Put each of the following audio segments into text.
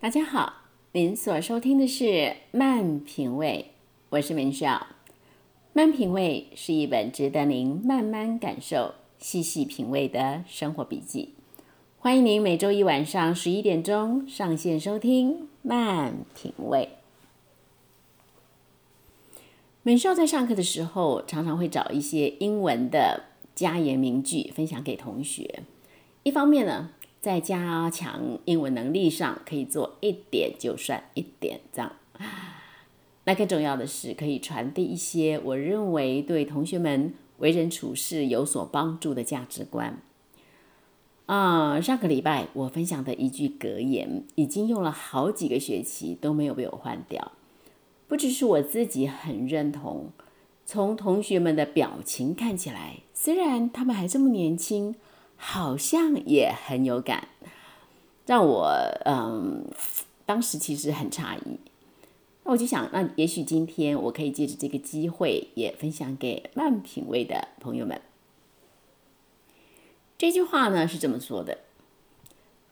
大家好，您所收听的是《慢品味》，我是明少。《慢品味》是一本值得您慢慢感受、细细品味的生活笔记。欢迎您每周一晚上十一点钟上线收听《慢品味》。美少在上课的时候，常常会找一些英文的佳言名句分享给同学。一方面呢，在加强英文能力上，可以做一点就算一点这样。那更重要的是，可以传递一些我认为对同学们为人处事有所帮助的价值观。啊，上个礼拜我分享的一句格言，已经用了好几个学期都没有被我换掉。不只是我自己很认同，从同学们的表情看起来，虽然他们还这么年轻。好像也很有感，让我嗯，当时其实很诧异。那我就想，那也许今天我可以借着这个机会，也分享给慢品味的朋友们。这句话呢是这么说的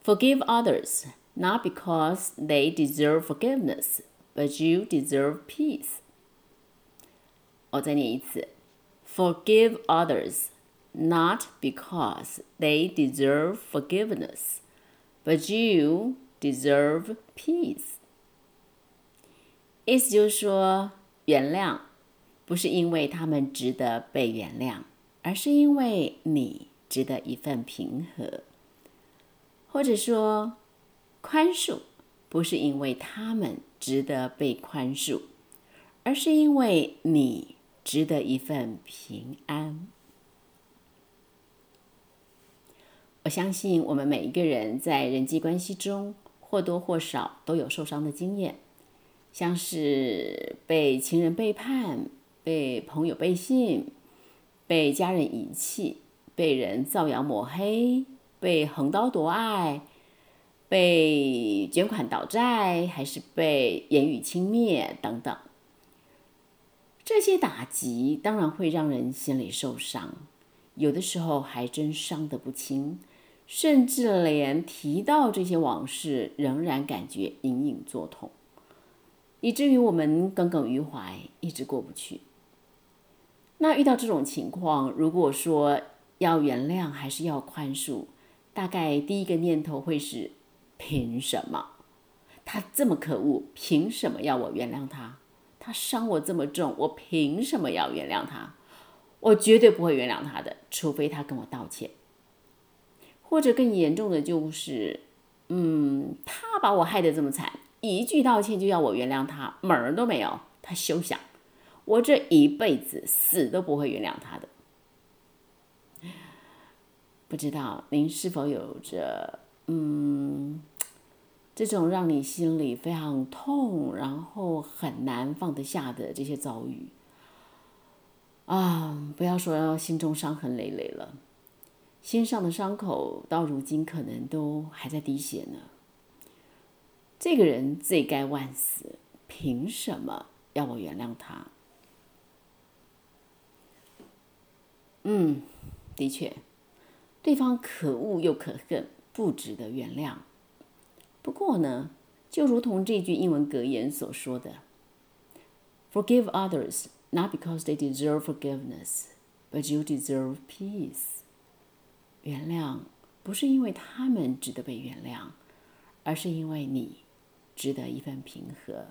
：“Forgive others not because they deserve forgiveness, but you deserve peace。”我再念一次：“Forgive others。” Not because they deserve forgiveness, but you deserve peace. 意思就是说，原谅不是因为他们值得被原谅，而是因为你值得一份平和；或者说，宽恕不是因为他们值得被宽恕，而是因为你值得一份平安。我相信我们每一个人在人际关系中或多或少都有受伤的经验，像是被情人背叛、被朋友背信、被家人遗弃、被人造谣抹黑、被横刀夺爱、被卷款倒债，还是被言语轻蔑等等。这些打击当然会让人心里受伤，有的时候还真伤得不轻。甚至连提到这些往事，仍然感觉隐隐作痛，以至于我们耿耿于怀，一直过不去。那遇到这种情况，如果说要原谅还是要宽恕，大概第一个念头会是：凭什么？他这么可恶，凭什么要我原谅他？他伤我这么重，我凭什么要原谅他？我绝对不会原谅他的，除非他跟我道歉。或者更严重的就是，嗯，他把我害得这么惨，一句道歉就要我原谅他，门儿都没有，他休想，我这一辈子死都不会原谅他的。不知道您是否有着嗯这种让你心里非常痛，然后很难放得下的这些遭遇啊？不要说心中伤痕累累了。心上的伤口到如今可能都还在滴血呢。这个人罪该万死，凭什么要我原谅他？嗯，的确，对方可恶又可恨，不值得原谅。不过呢，就如同这句英文格言所说的：“Forgive others not because they deserve forgiveness, but you deserve peace。”原谅不是因为他们值得被原谅，而是因为你值得一份平和。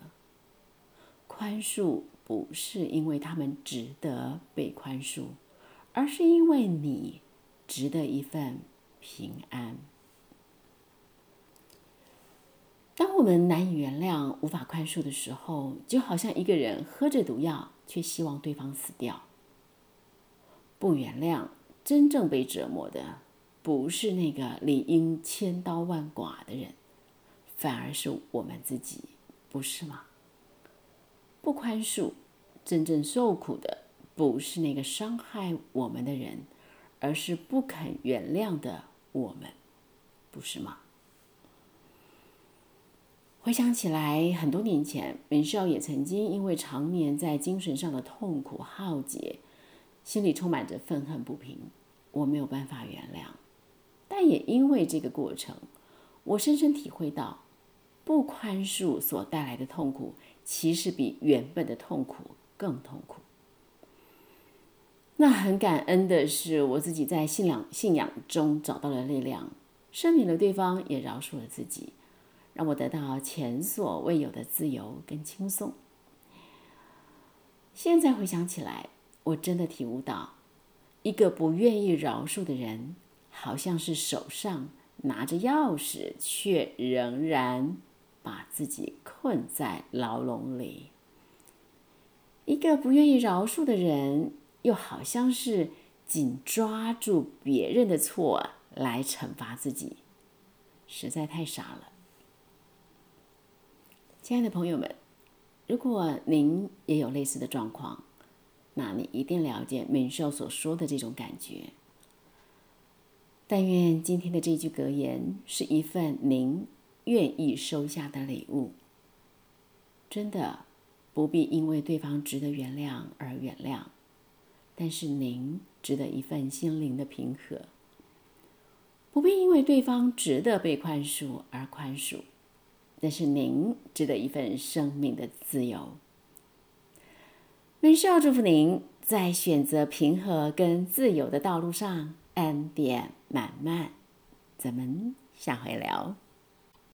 宽恕不是因为他们值得被宽恕，而是因为你值得一份平安。当我们难以原谅、无法宽恕的时候，就好像一个人喝着毒药，却希望对方死掉。不原谅，真正被折磨的。不是那个理应千刀万剐的人，反而是我们自己，不是吗？不宽恕，真正受苦的不是那个伤害我们的人，而是不肯原谅的我们，不是吗？回想起来，很多年前，文少也曾经因为常年在精神上的痛苦浩劫，心里充满着愤恨不平，我没有办法原谅。但也因为这个过程，我深深体会到，不宽恕所带来的痛苦，其实比原本的痛苦更痛苦。那很感恩的是，我自己在信仰信仰中找到了力量，赦免了对方，也饶恕了自己，让我得到前所未有的自由跟轻松。现在回想起来，我真的体悟到，一个不愿意饶恕的人，好像是手上拿着钥匙，却仍然把自己困在牢笼里。一个不愿意饶恕的人。又好像是紧抓住别人的错来惩罚自己，实在太傻了。亲爱的朋友们，如果您也有类似的状况，那你一定了解敏寿所说的这种感觉。但愿今天的这句格言是一份您愿意收下的礼物。真的不必因为对方值得原谅而原谅。但是您值得一份心灵的平和，不必因为对方值得被宽恕而宽恕。那是您值得一份生命的自由。是要祝福您在选择平和跟自由的道路上恩典满满。咱们下回聊。